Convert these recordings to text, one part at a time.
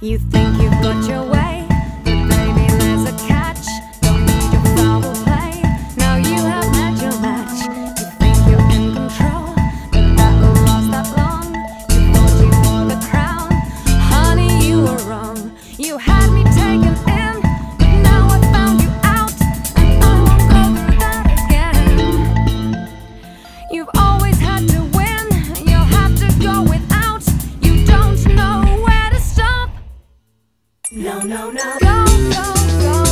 You think you've got your way. no, no. Go, go, go.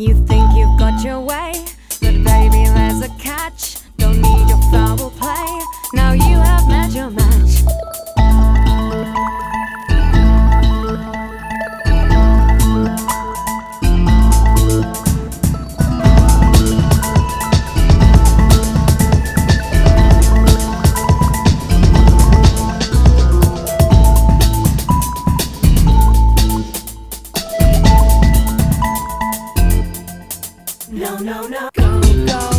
You think you've got your way, but baby, there's a catch. no, no, no. Go, go.